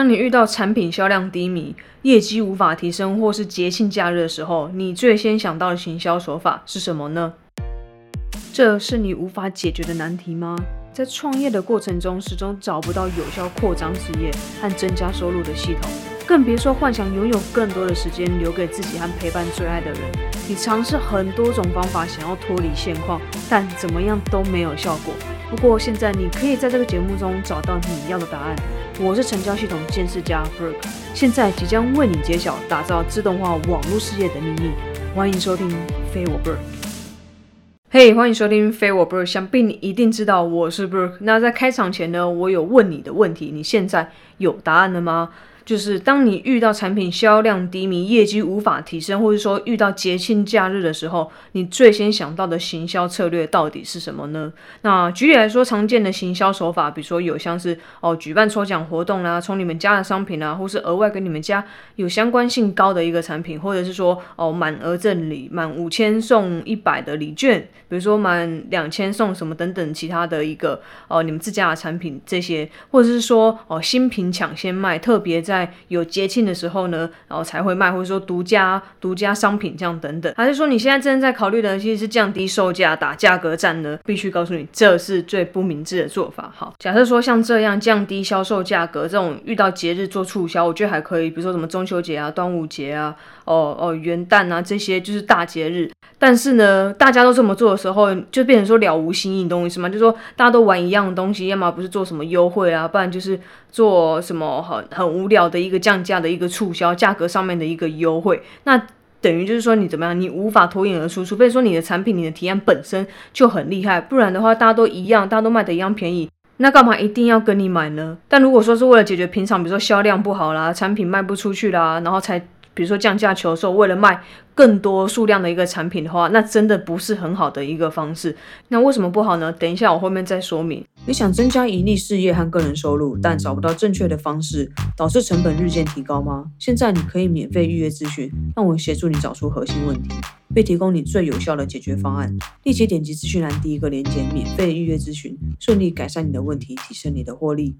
当你遇到产品销量低迷、业绩无法提升，或是节庆假日的时候，你最先想到的行销手法是什么呢？这是你无法解决的难题吗？在创业的过程中，始终找不到有效扩张事业和增加收入的系统，更别说幻想拥有更多的时间留给自己和陪伴最爱的人。你尝试很多种方法想要脱离现况，但怎么样都没有效果。不过现在你可以在这个节目中找到你要的答案。我是成交系统建设家 Brooke，现在即将为你揭晓打造自动化网络世界的秘密。欢迎收听非我 Brooke。嘿，欢迎收听非我 Brooke。想必你一定知道我是 Brooke。那在开场前呢，我有问你的问题，你现在有答案了吗？就是当你遇到产品销量低迷、业绩无法提升，或者说遇到节庆假日的时候，你最先想到的行销策略到底是什么呢？那举例来说，常见的行销手法，比如说有像是哦举办抽奖活动啦，从你们家的商品啊，或是额外跟你们家有相关性高的一个产品，或者是说哦满额赠礼，满五千送一百的礼券，比如说满两千送什么等等其他的一个哦你们自家的产品这些，或者是说哦新品抢先卖，特别在有节庆的时候呢，然后才会卖，或者说独家独家商品这样等等，还是说你现在正在考虑的其实是降低售价打价格战呢？必须告诉你，这是最不明智的做法。好，假设说像这样降低销售价格，这种遇到节日做促销，我觉得还可以，比如说什么中秋节啊、端午节啊、哦哦元旦啊这些就是大节日。但是呢，大家都这么做的时候，就变成说了无新意，你懂我意思吗？就说大家都玩一样的东西，要么不是做什么优惠啊，不然就是做什么很很无聊的一个降价的一个促销，价格上面的一个优惠。那等于就是说你怎么样，你无法脱颖而出，除非说你的产品、你的体验本身就很厉害，不然的话大家都一样，大家都卖的一样便宜，那干嘛一定要跟你买呢？但如果说是为了解决平常，比如说销量不好啦，产品卖不出去啦，然后才。比如说降价求售，为了卖更多数量的一个产品的话，那真的不是很好的一个方式。那为什么不好呢？等一下我后面再说明。你想增加盈利事业和个人收入，但找不到正确的方式，导致成本日渐提高吗？现在你可以免费预约咨询，让我协助你找出核心问题，并提供你最有效的解决方案。立即点击资讯栏第一个链接，免费预约咨询，顺利改善你的问题，提升你的获利。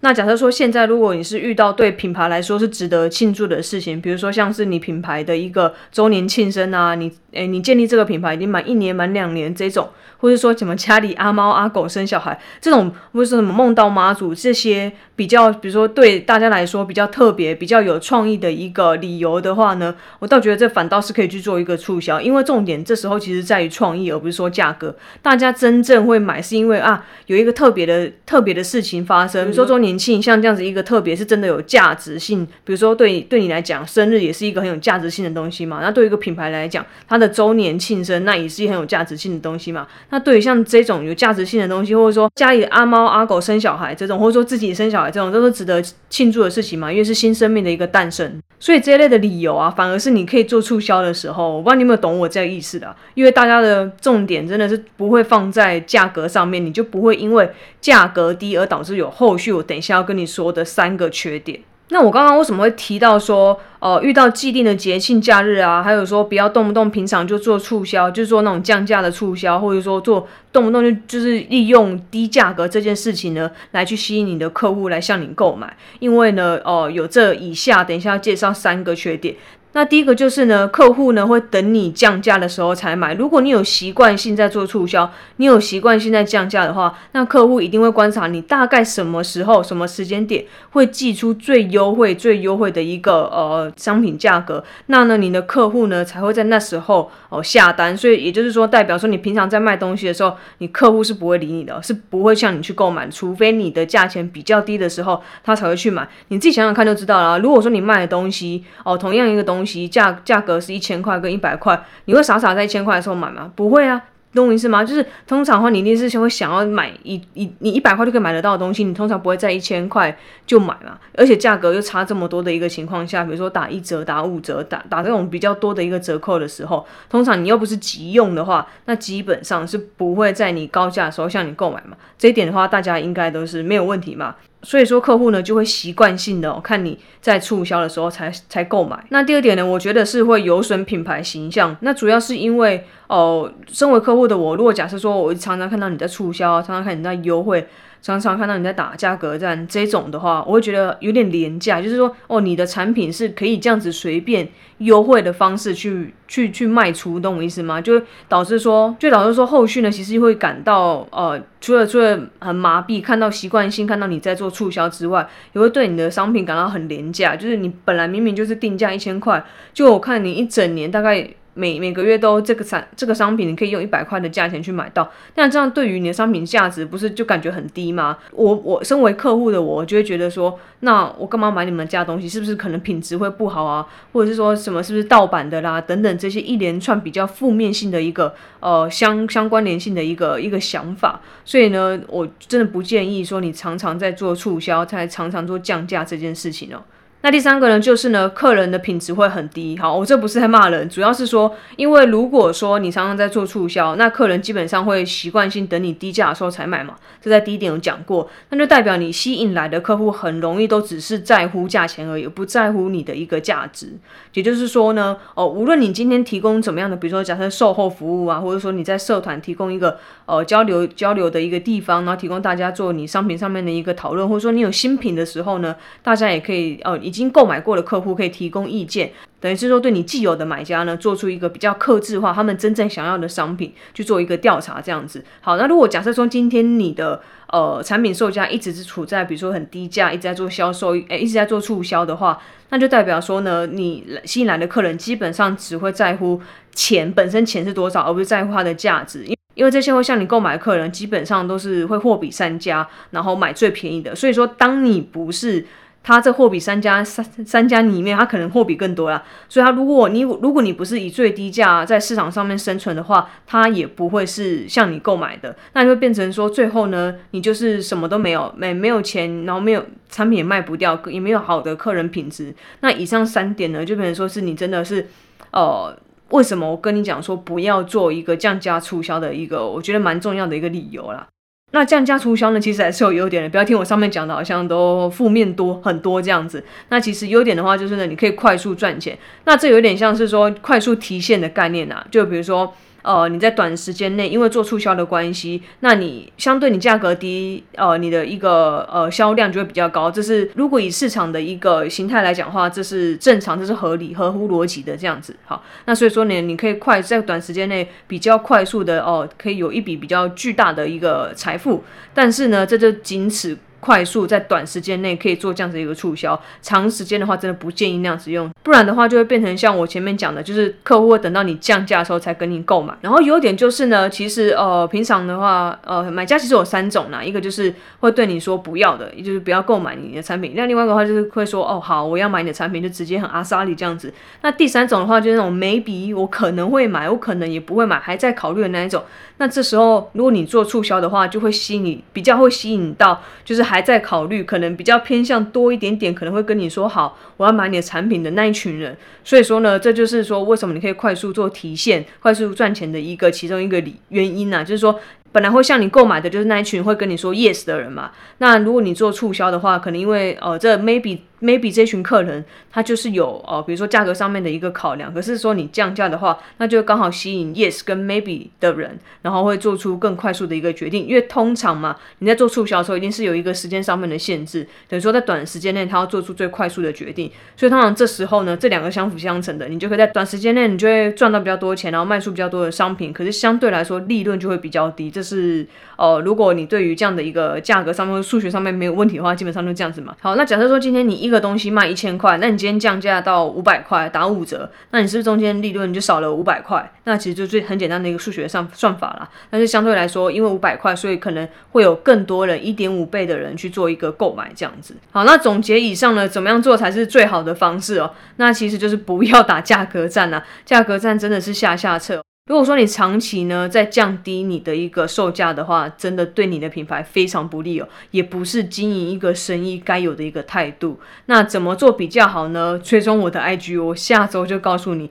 那假设说，现在如果你是遇到对品牌来说是值得庆祝的事情，比如说像是你品牌的一个周年庆生啊，你诶，你建立这个品牌已经满一年、满两年这种，或者说什么家里阿猫阿狗生小孩这种，或者什么梦到妈祖这些比较，比如说对大家来说比较特别、比较有创意的一个理由的话呢，我倒觉得这反倒是可以去做一个促销，因为重点这时候其实在于创意，而不是说价格。大家真正会买是因为啊，有一个特别的、特别的事情发生，比如说周年。年庆像这样子一个特别是真的有价值性，比如说对对你来讲，生日也是一个很有价值性的东西嘛。那对于一个品牌来讲，它的周年庆生那也是很有价值性的东西嘛。那对于像这种有价值性的东西，或者说家里阿猫阿狗生小孩这种，或者说自己生小孩这种，都是值得庆祝的事情嘛，因为是新生命的一个诞生。所以这一类的理由啊，反而是你可以做促销的时候，我不知道你有没有懂我这个意思的。因为大家的重点真的是不会放在价格上面，你就不会因为价格低而导致有后续我等等一下要跟你说的三个缺点。那我刚刚为什么会提到说，呃，遇到既定的节庆假日啊，还有说不要动不动平常就做促销，就是说那种降价的促销，或者说做动不动就就是利用低价格这件事情呢，来去吸引你的客户来向你购买。因为呢，哦，有这以下等一下要介绍三个缺点。那第一个就是呢，客户呢会等你降价的时候才买。如果你有习惯性在做促销，你有习惯性在降价的话，那客户一定会观察你大概什么时候、什么时间点会寄出最优惠、最优惠的一个呃商品价格。那呢，你的客户呢才会在那时候哦下单。所以也就是说，代表说你平常在卖东西的时候，你客户是不会理你的，是不会向你去购买，除非你的价钱比较低的时候，他才会去买。你自己想想看就知道了。如果说你卖的东西哦，同样一个东西西价价格是一千块跟一百块，你会傻傻在一千块的时候买吗？不会啊，懂我意思吗？就是通常话，你一定是先会想要买一一你一百块就可以买得到的东西，你通常不会在一千块就买嘛。而且价格又差这么多的一个情况下，比如说打一折、打五折、打打这种比较多的一个折扣的时候，通常你又不是急用的话，那基本上是不会在你高价的时候向你购买嘛。这一点的话，大家应该都是没有问题嘛。所以说客户呢就会习惯性的看你在促销的时候才才购买。那第二点呢，我觉得是会有损品牌形象。那主要是因为哦，身为客户的我，如果假设说我常常看到你在促销，常常看你在优惠，常常看到你在打价格战这种的话，我会觉得有点廉价，就是说，哦，你的产品是可以这样子随便优惠的方式去去去卖出，懂我意思吗？就导致说，就导致说后续呢，其实会感到呃，除了除了很麻痹，看到习惯性看到你在做促销之外，也会对你的商品感到很廉价，就是你本来明明就是定价一千块，就我看你一整年大概。每每个月都这个产这个商品，你可以用一百块的价钱去买到，那这样对于你的商品价值不是就感觉很低吗？我我身为客户的我，就会觉得说，那我干嘛买你们家东西？是不是可能品质会不好啊？或者是说什么是不是盗版的啦？等等这些一连串比较负面性的一个呃相相关联性的一个一个想法。所以呢，我真的不建议说你常常在做促销，才常常做降价这件事情哦。那第三个呢，就是呢，客人的品质会很低。好，我这不是在骂人，主要是说，因为如果说你常常在做促销，那客人基本上会习惯性等你低价的时候才买嘛。这在第一点有讲过，那就代表你吸引来的客户很容易都只是在乎价钱而已，不在乎你的一个价值。也就是说呢，哦，无论你今天提供怎么样的，比如说假设售后服务啊，或者说你在社团提供一个呃交流交流的一个地方，然后提供大家做你商品上面的一个讨论，或者说你有新品的时候呢，大家也可以呃。已经购买过的客户可以提供意见，等于是说对你既有的买家呢，做出一个比较克制化，他们真正想要的商品去做一个调查，这样子。好，那如果假设说今天你的呃产品售价一直是处在比如说很低价，一直在做销售，诶，一直在做促销的话，那就代表说呢，你吸引来的客人基本上只会在乎钱本身钱是多少，而不是在乎它的价值，因因为这些会向你购买的客人基本上都是会货比三家，然后买最便宜的，所以说当你不是。他这货比三家三三家里面，他可能货比更多啦。所以，他如果你如果你不是以最低价在市场上面生存的话，他也不会是向你购买的。那就变成说，最后呢，你就是什么都没有，没没有钱，然后没有产品也卖不掉，也没有好的客人品质。那以上三点呢，就变成说是你真的是，呃，为什么我跟你讲说不要做一个降价促销的一个，我觉得蛮重要的一个理由啦。那降价促销呢，其实还是有优点的。不要听我上面讲的，好像都负面多很多这样子。那其实优点的话，就是呢，你可以快速赚钱。那这有点像是说快速提现的概念啊，就比如说。呃，你在短时间内，因为做促销的关系，那你相对你价格低，呃，你的一个呃销量就会比较高。这是如果以市场的一个形态来讲的话，这是正常，这是合理、合乎逻辑的这样子。好，那所以说呢，你可以快在短时间内比较快速的哦，可以有一笔比较巨大的一个财富。但是呢，这就仅此。快速在短时间内可以做这样子一个促销，长时间的话真的不建议那样子用，不然的话就会变成像我前面讲的，就是客户会等到你降价的时候才跟你购买。然后优点就是呢，其实呃平常的话，呃买家其实有三种啦，一个就是会对你说不要的，也就是不要购买你的产品；那另外一个话就是会说哦好，我要买你的产品，就直接很阿萨里这样子。那第三种的话就是那种 maybe 我可能会买，我可能也不会买，还在考虑的那一种。那这时候如果你做促销的话，就会吸引比较会吸引到就是还在考虑，可能比较偏向多一点点，可能会跟你说好，我要买你的产品的那一群人。所以说呢，这就是说为什么你可以快速做提现、快速赚钱的一个其中一个理原因呢？就是说。本来会向你购买的就是那一群会跟你说 yes 的人嘛。那如果你做促销的话，可能因为呃这 maybe maybe 这群客人他就是有呃比如说价格上面的一个考量。可是说你降价的话，那就刚好吸引 yes 跟 maybe 的人，然后会做出更快速的一个决定。因为通常嘛，你在做促销的时候，一定是有一个时间上面的限制，等于说在短时间内他要做出最快速的决定。所以通常这时候呢，这两个相辅相成的，你就可以在短时间内你就会赚到比较多钱，然后卖出比较多的商品。可是相对来说利润就会比较低。这是呃，如果你对于这样的一个价格上面、数学上面没有问题的话，基本上就这样子嘛。好，那假设说今天你一个东西卖一千块，那你今天降价到五百块，打五折，那你是不是中间利润就少了五百块？那其实就最很简单的一个数学上算法啦。但是相对来说，因为五百块，所以可能会有更多人一点五倍的人去做一个购买这样子。好，那总结以上呢，怎么样做才是最好的方式哦？那其实就是不要打价格战啊，价格战真的是下下策。如果说你长期呢在降低你的一个售价的话，真的对你的品牌非常不利哦，也不是经营一个生意该有的一个态度。那怎么做比较好呢？追踪我的 IG，我下周就告诉你，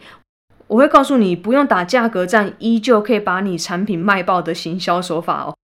我会告诉你不用打价格战，依旧可以把你产品卖爆的行销手法哦。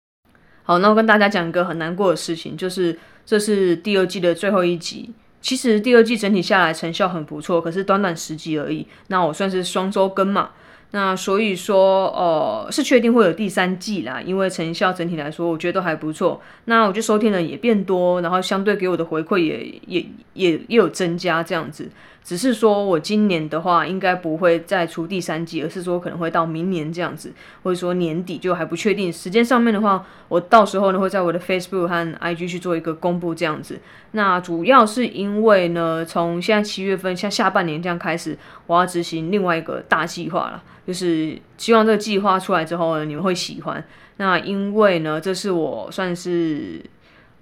好，那我跟大家讲一个很难过的事情，就是这是第二季的最后一集。其实第二季整体下来成效很不错，可是短短十集而已。那我算是双周更嘛。那所以说，呃，是确定会有第三季啦，因为成效整体来说，我觉得都还不错。那我觉得收听人也变多，然后相对给我的回馈也也也也有增加这样子。只是说我今年的话，应该不会再出第三季，而是说可能会到明年这样子，或者说年底就还不确定。时间上面的话，我到时候呢会在我的 Facebook 和 IG 去做一个公布这样子。那主要是因为呢，从现在七月份像下半年这样开始，我要执行另外一个大计划了。就是希望这个计划出来之后呢，你们会喜欢。那因为呢，这是我算是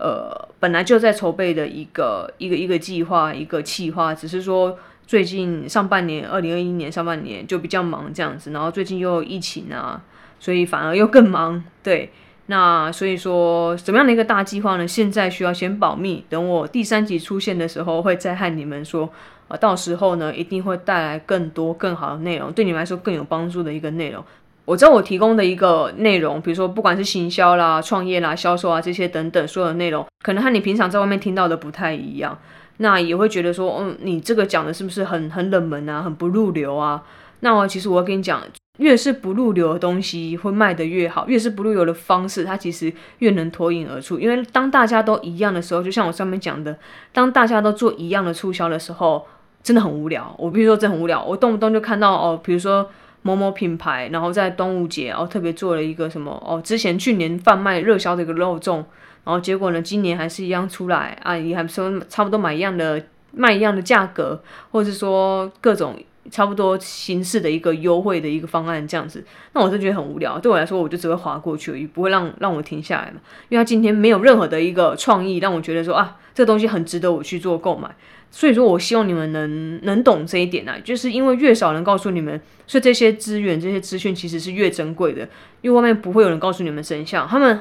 呃本来就在筹备的一个一个一个计划一个计划，只是说最近上半年二零二一年上半年就比较忙这样子，然后最近又疫情啊，所以反而又更忙。对，那所以说怎么样的一个大计划呢？现在需要先保密，等我第三集出现的时候，会再和你们说。啊，到时候呢，一定会带来更多更好的内容，对你们来说更有帮助的一个内容。我知道我提供的一个内容，比如说不管是行销啦、创业啦、销售啊这些等等所有的内容，可能和你平常在外面听到的不太一样。那也会觉得说，嗯，你这个讲的是不是很很冷门啊，很不入流啊？那我其实我要跟你讲，越是不入流的东西会卖得越好，越是不入流的方式，它其实越能脱颖而出。因为当大家都一样的时候，就像我上面讲的，当大家都做一样的促销的时候。真的很无聊，我比如说真的很无聊。我动不动就看到哦，比如说某某品牌，然后在端午节哦特别做了一个什么哦，之前去年贩卖热销的一个肉粽，然后结果呢今年还是一样出来啊，也还说差不多买一样的卖一样的价格，或者是说各种差不多形式的一个优惠的一个方案这样子，那我是觉得很无聊。对我来说，我就只会划过去而已，不会让让我停下来嘛。因为他今天没有任何的一个创意，让我觉得说啊，这个东西很值得我去做购买。所以说我希望你们能能懂这一点啊，就是因为越少人告诉你们，所以这些资源、这些资讯其实是越珍贵的，因为外面不会有人告诉你们真相，他们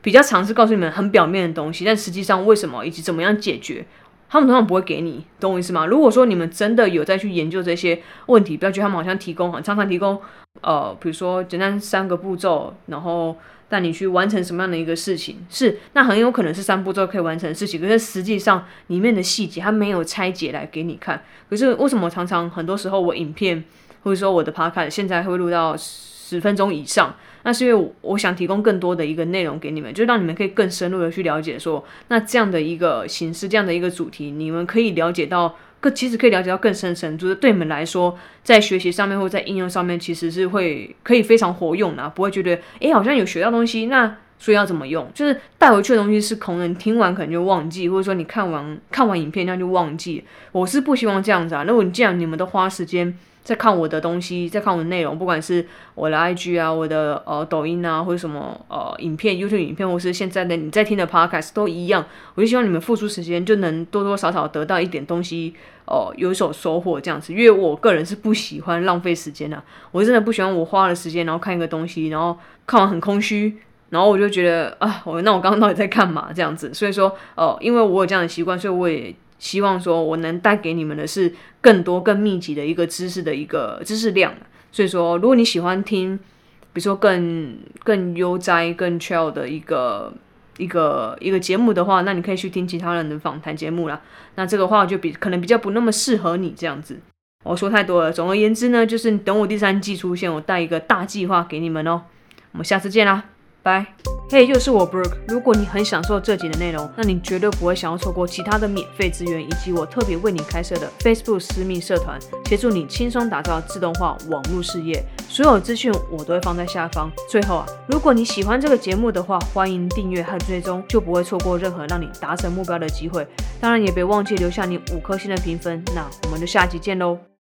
比较尝试告诉你们很表面的东西，但实际上为什么以及怎么样解决，他们通常不会给你，懂我意思吗？如果说你们真的有在去研究这些问题，不要觉得他们好像提供很，常常提供，呃，比如说简单三个步骤，然后。带你去完成什么样的一个事情？是，那很有可能是三步骤可以完成的事情，可是实际上里面的细节它没有拆解来给你看。可是为什么常常很多时候我影片或者说我的 podcast 现在会录到十分钟以上？那是因为我想提供更多的一个内容给你们，就让你们可以更深入的去了解说，那这样的一个形式，这样的一个主题，你们可以了解到。可其实可以了解到更深层，就是对你们来说，在学习上面或在应用上面，其实是会可以非常活用的，不会觉得诶好像有学到东西，那所以要怎么用？就是带回去的东西是空的，听完可能就忘记，或者说你看完看完影片这样就忘记。我是不希望这样子啊。如果你既然你们都花时间。在看我的东西，在看我的内容，不管是我的 IG 啊，我的呃抖音啊，或者什么呃影片，YouTube 影片，或是现在的你在听的 Podcast 都一样。我就希望你们付出时间，就能多多少少得到一点东西，哦，有所收获这样子。因为我个人是不喜欢浪费时间的，我真的不喜欢我花了时间，然后看一个东西，然后看完很空虚，然后我就觉得啊，我那我刚刚到底在干嘛这样子？所以说，哦，因为我有这样的习惯，所以我也。希望说，我能带给你们的是更多、更密集的一个知识的一个知识量。所以说，如果你喜欢听，比如说更更悠哉、更 chill 的一个一个一个节目的话，那你可以去听其他人的访谈节目啦。那这个话就比可能比较不那么适合你这样子。我说太多了。总而言之呢，就是等我第三季出现，我带一个大计划给你们哦。我们下次见啦，拜。嘿，又是我 Brooke。如果你很享受这集的内容，那你绝对不会想要错过其他的免费资源，以及我特别为你开设的 Facebook 私密社团，协助你轻松打造自动化网络事业。所有资讯我都会放在下方。最后啊，如果你喜欢这个节目的话，欢迎订阅和追踪，就不会错过任何让你达成目标的机会。当然，也别忘记留下你五颗星的评分。那我们就下集见喽。